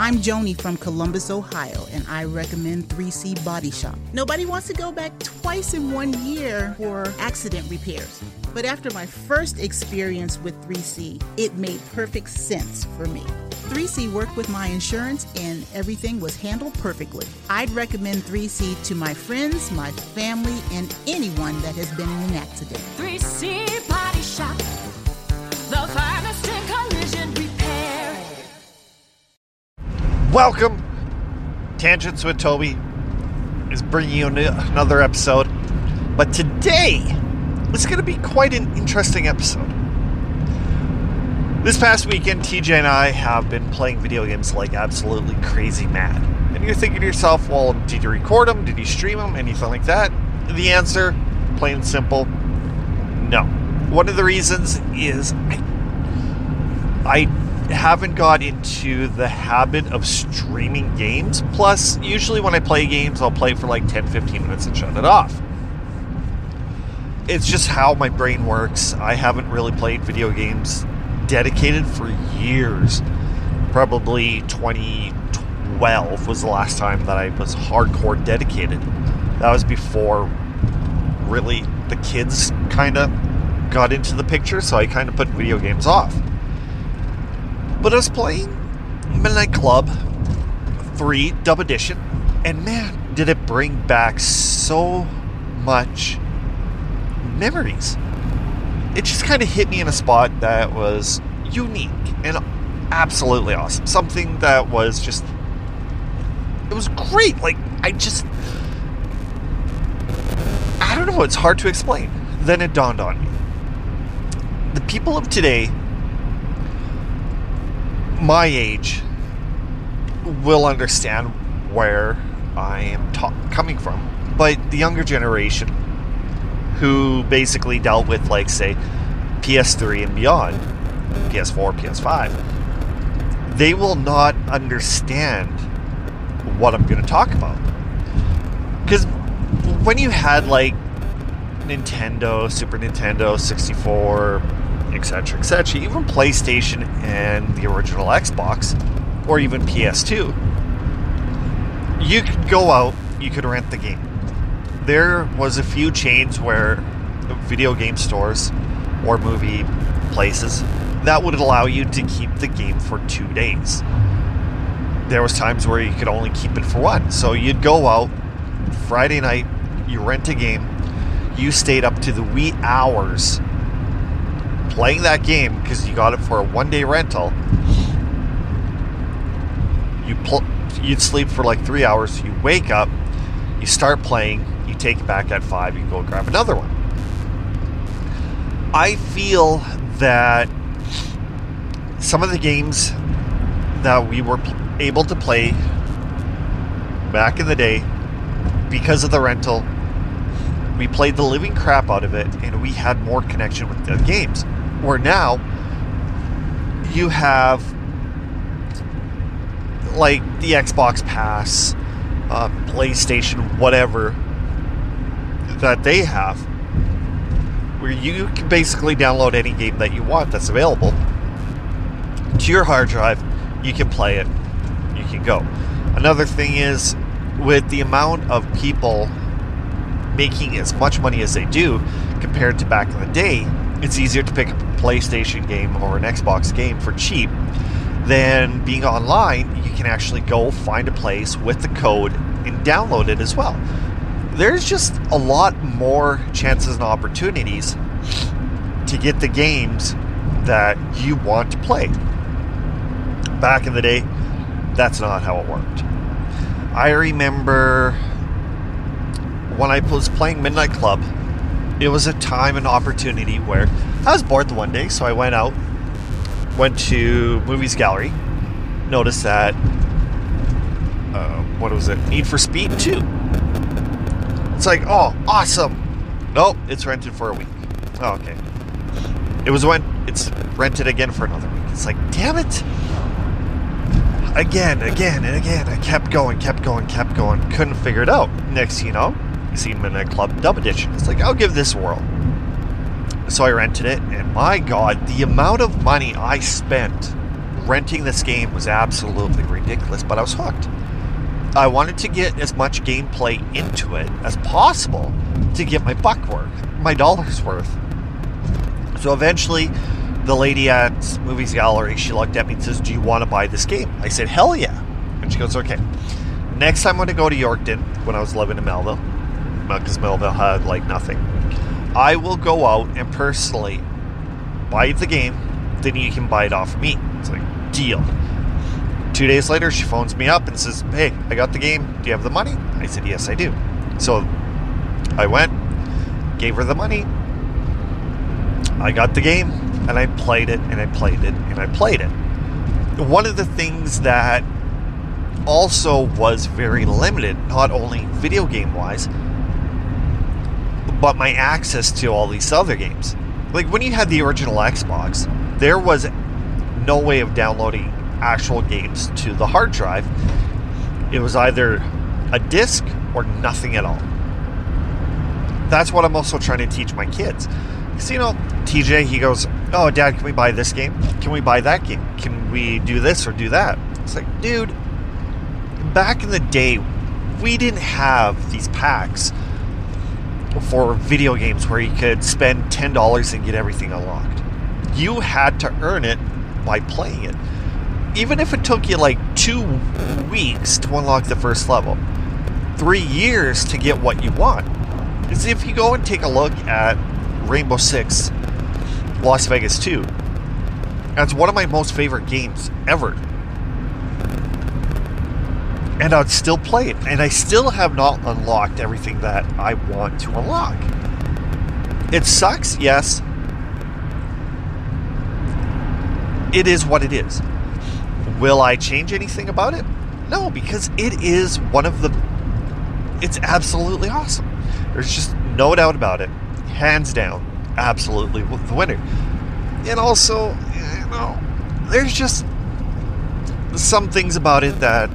I'm Joni from Columbus, Ohio, and I recommend 3C Body Shop. Nobody wants to go back twice in one year for accident repairs. But after my first experience with 3C, it made perfect sense for me. 3C worked with my insurance and everything was handled perfectly. I'd recommend 3C to my friends, my family, and anyone that has been in an accident. 3C Body Shop, the finest in Welcome. Tangents with Toby is bringing you another episode. But today, it's going to be quite an interesting episode. This past weekend, TJ and I have been playing video games like absolutely crazy mad. And you're thinking to yourself, well, did you record them? Did you stream them? Anything like that? The answer, plain and simple, no. One of the reasons is I, I haven't got into the habit of streaming games. Plus, usually when I play games, I'll play for like 10 15 minutes and shut it off. It's just how my brain works. I haven't really played video games dedicated for years. Probably 2012 was the last time that I was hardcore dedicated. That was before really the kids kind of got into the picture, so I kind of put video games off. But I was playing Midnight Club 3 Dub Edition, and man, did it bring back so much memories it just kind of hit me in a spot that was unique and absolutely awesome. Something that was just. It was great. Like, I just. I don't know, it's hard to explain. Then it dawned on me. The people of today, my age, will understand where I am ta- coming from. But the younger generation, who basically dealt with, like, say, PS3 and beyond, PS4, PS5, they will not understand what I'm going to talk about. Because when you had, like, Nintendo, Super Nintendo, 64, etc., etc., even PlayStation and the original Xbox, or even PS2, you could go out, you could rent the game there was a few chains where video game stores or movie places that would allow you to keep the game for two days. There was times where you could only keep it for one. So you'd go out Friday night, you rent a game, you stayed up to the wee hours playing that game because you got it for a one day rental. You pl- you'd sleep for like three hours. You wake up, you start playing, you take it back at five, you go grab another one. I feel that some of the games that we were pl- able to play back in the day, because of the rental, we played the living crap out of it and we had more connection with the games. Where now, you have like the Xbox Pass, uh, PlayStation, whatever that they have, where you can basically download any game that you want that's available to your hard drive. You can play it. You can go. Another thing is, with the amount of people making as much money as they do compared to back in the day, it's easier to pick up PlayStation game or an Xbox game for cheap then being online. You can actually go find a place with the code and download it as well. There's just a lot more chances and opportunities to get the games that you want to play. Back in the day, that's not how it worked. I remember when I was playing Midnight Club, it was a time and opportunity where I was bored the one day, so I went out, went to Movies Gallery, noticed that, uh, what was it, Need for Speed 2. It's like, oh, awesome. Nope, it's rented for a week. Oh, okay. It was when it's rented again for another week. It's like, damn it. Again, again, and again. I kept going, kept going, kept going. Couldn't figure it out. Next you know, I seen Midnight Club Dub Edition. It's like, I'll give this a whirl. So I rented it, and my god, the amount of money I spent renting this game was absolutely ridiculous, but I was hooked. I wanted to get as much gameplay into it as possible to get my buck worth, my dollar's worth. So eventually, the lady at Movies Gallery, she looked at me and says, Do you want to buy this game? I said, Hell yeah. And she goes, Okay. Next time I'm going to go to Yorkton, when I was living in Melville, because Melville had like nothing, I will go out and personally buy the game, then you can buy it off me. It's like, deal. Two days later, she phones me up and says, Hey, I got the game. Do you have the money? I said, Yes, I do. So I went, gave her the money. I got the game, and I played it, and I played it, and I played it. One of the things that also was very limited, not only video game wise, but my access to all these other games. Like when you had the original Xbox, there was no way of downloading actual games to the hard drive. It was either a disc or nothing at all. That's what I'm also trying to teach my kids. Because, you know, TJ, he goes, Oh, dad, can we buy this game? Can we buy that game? Can we do this or do that? It's like, dude, back in the day, we didn't have these packs for video games where you could spend $10 and get everything unlocked. You had to earn it by playing it. Even if it took you like two weeks to unlock the first level, three years to get what you want. Is if you go and take a look at Rainbow Six Las Vegas 2, that's one of my most favorite games ever. And I'd still play it. And I still have not unlocked everything that I want to unlock. It sucks, yes. It is what it is. Will I change anything about it? No, because it is one of the. It's absolutely awesome. There's just no doubt about it. Hands down, absolutely the winner. And also, you know, there's just some things about it that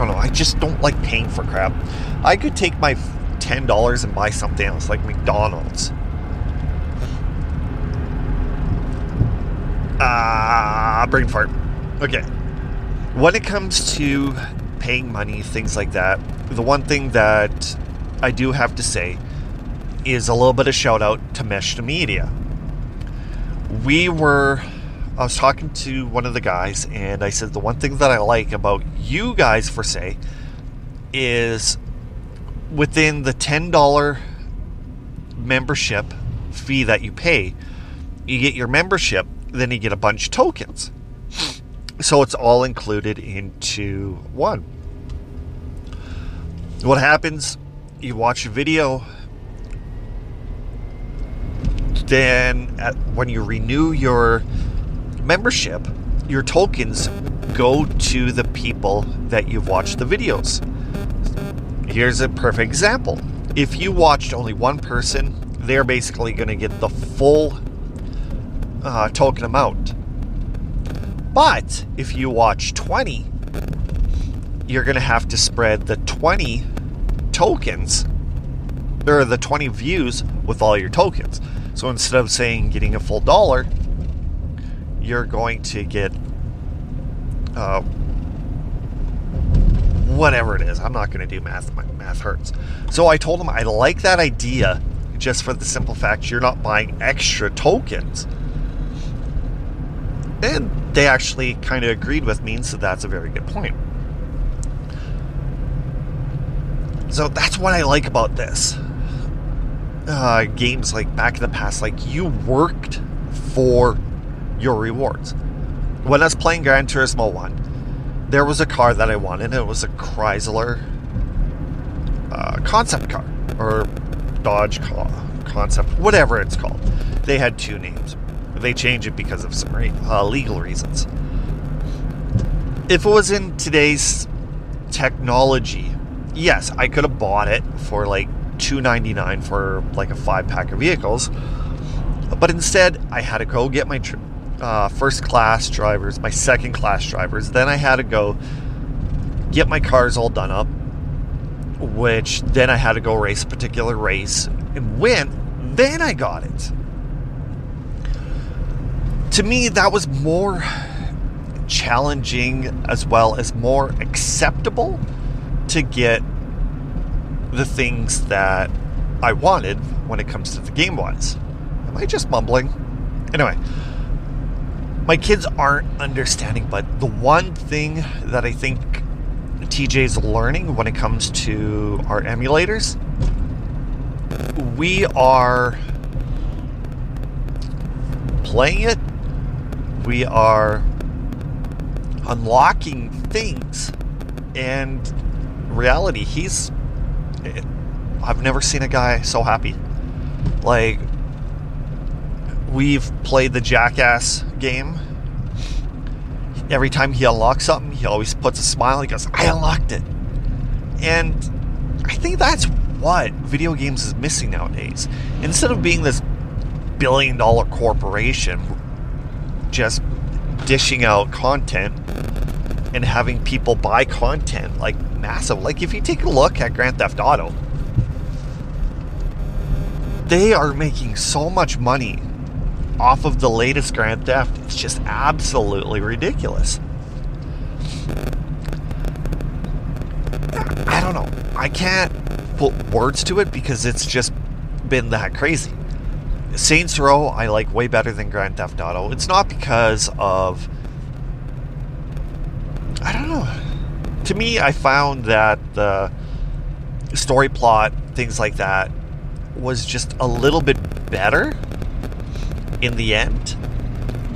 don't know. I just don't like paying for crap. I could take my ten dollars and buy something else, like McDonald's. Ah, brain fart. Okay. When it comes to paying money, things like that, the one thing that I do have to say is a little bit of shout out to Mesh Media. We were I was talking to one of the guys and I said the one thing that I like about you guys for say is within the $10 membership fee that you pay, you get your membership, then you get a bunch of tokens. So it's all included into one. What happens? You watch a video, then at, when you renew your membership, your tokens go to the people that you've watched the videos. Here's a perfect example. If you watched only one person, they're basically going to get the full uh, token amount. But if you watch 20, you're going to have to spread the 20 tokens or the 20 views with all your tokens. So instead of saying getting a full dollar, you're going to get uh, whatever it is. I'm not going to do math. My math hurts. So I told him I like that idea just for the simple fact you're not buying extra tokens. And they actually kind of agreed with me, so that's a very good point. So that's what I like about this. Uh, games like back in the past, like you worked for your rewards. When I was playing Gran Turismo 1, there was a car that I wanted. It was a Chrysler uh, concept car or Dodge car, concept, whatever it's called. They had two names. They changed it because of some uh, legal reasons. If it was in today's technology, yes, I could have bought it for like $2.99 for like a five pack of vehicles. But instead, I had to go get my tr- uh, first class drivers, my second class drivers. Then I had to go get my cars all done up, which then I had to go race a particular race and win. Then I got it. to me, that was more challenging as well as more acceptable to get the things that I wanted when it comes to the Game Boys. Am I just mumbling? Anyway, my kids aren't understanding, but the one thing that I think TJ's learning when it comes to our emulators, we are playing it, we are unlocking things, and reality, he's. I've never seen a guy so happy. Like, we've played the Jackass game. Every time he unlocks something, he always puts a smile. He goes, I unlocked it. And I think that's what video games is missing nowadays. Instead of being this billion dollar corporation just dishing out content and having people buy content like massive. Like if you take a look at Grand Theft Auto, they are making so much money off of the latest Grand Theft. It's just absolutely ridiculous. I don't know. I can't put words to it because it's just been that crazy. Saints Row I like way better than Grand Theft Auto. It's not because of I don't know. To me, I found that the story plot, things like that, was just a little bit better in the end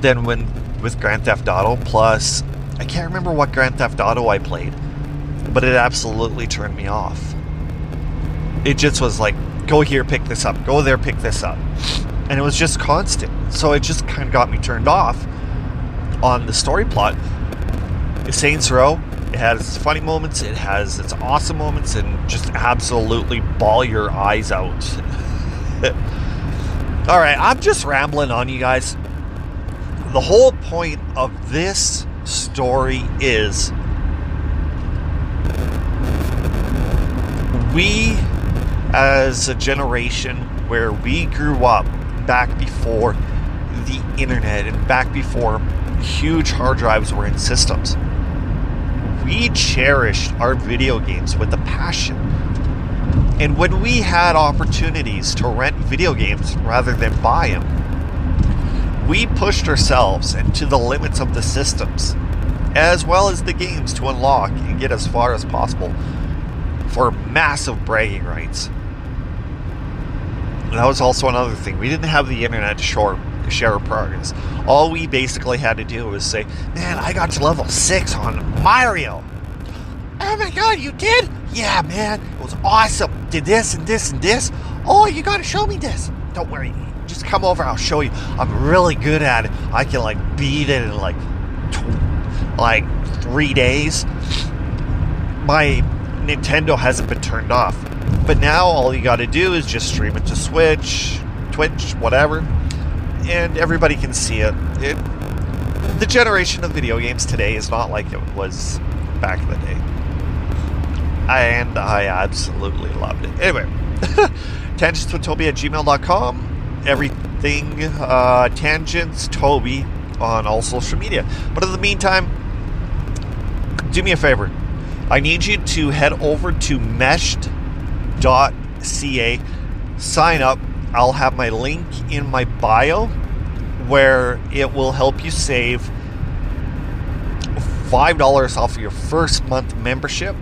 than when with Grand Theft Auto. Plus, I can't remember what Grand Theft Auto I played, but it absolutely turned me off. It just was like, go here, pick this up, go there, pick this up. And it was just constant. So it just kind of got me turned off on the story plot. Saints Row, it has its funny moments, it has its awesome moments, and just absolutely ball your eyes out. All right, I'm just rambling on you guys. The whole point of this story is we, as a generation where we grew up back before the internet and back before huge hard drives were in systems, we cherished our video games with a passion. And when we had opportunities to rent video games rather than buy them, we pushed ourselves into the limits of the systems, as well as the games to unlock and get as far as possible for massive bragging rights. That was also another thing. We didn't have the internet to share, share our progress. All we basically had to do was say, Man, I got to level 6 on Mario. Oh my god, you did? Yeah, man, it was awesome. Did this and this and this. Oh, you gotta show me this. Don't worry, just come over. I'll show you. I'm really good at it. I can like beat it in like tw- like three days. My Nintendo hasn't been turned off, but now all you got to do is just stream it to Switch, Twitch, whatever, and everybody can see it. it. The generation of video games today is not like it was back in the day and I absolutely loved it. Anyway, tangents with Toby at gmail.com. Everything uh, tangents Toby on all social media. But in the meantime, do me a favor. I need you to head over to meshed.ca, sign up. I'll have my link in my bio where it will help you save $5 off your first month membership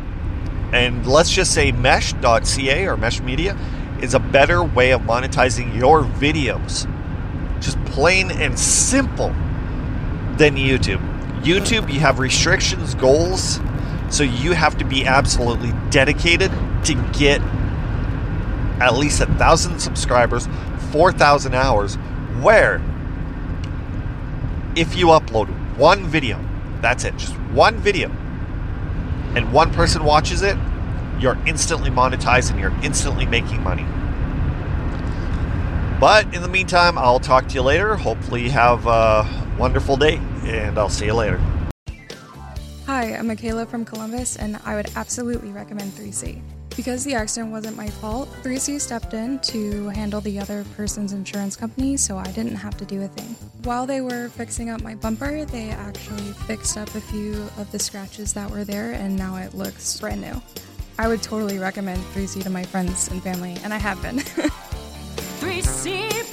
and let's just say mesh.ca or mesh media is a better way of monetizing your videos. Just plain and simple than YouTube. YouTube, you have restrictions, goals, so you have to be absolutely dedicated to get at least a thousand subscribers, 4,000 hours. Where, if you upload one video, that's it, just one video, and one person watches it, you're instantly monetized and you're instantly making money. But in the meantime, I'll talk to you later. Hopefully, you have a wonderful day, and I'll see you later. Hi, I'm Michaela from Columbus, and I would absolutely recommend 3C. Because the accident wasn't my fault, 3C stepped in to handle the other person's insurance company, so I didn't have to do a thing. While they were fixing up my bumper, they actually fixed up a few of the scratches that were there, and now it looks brand new. I would totally recommend 3C to my friends and family, and I have been. 3C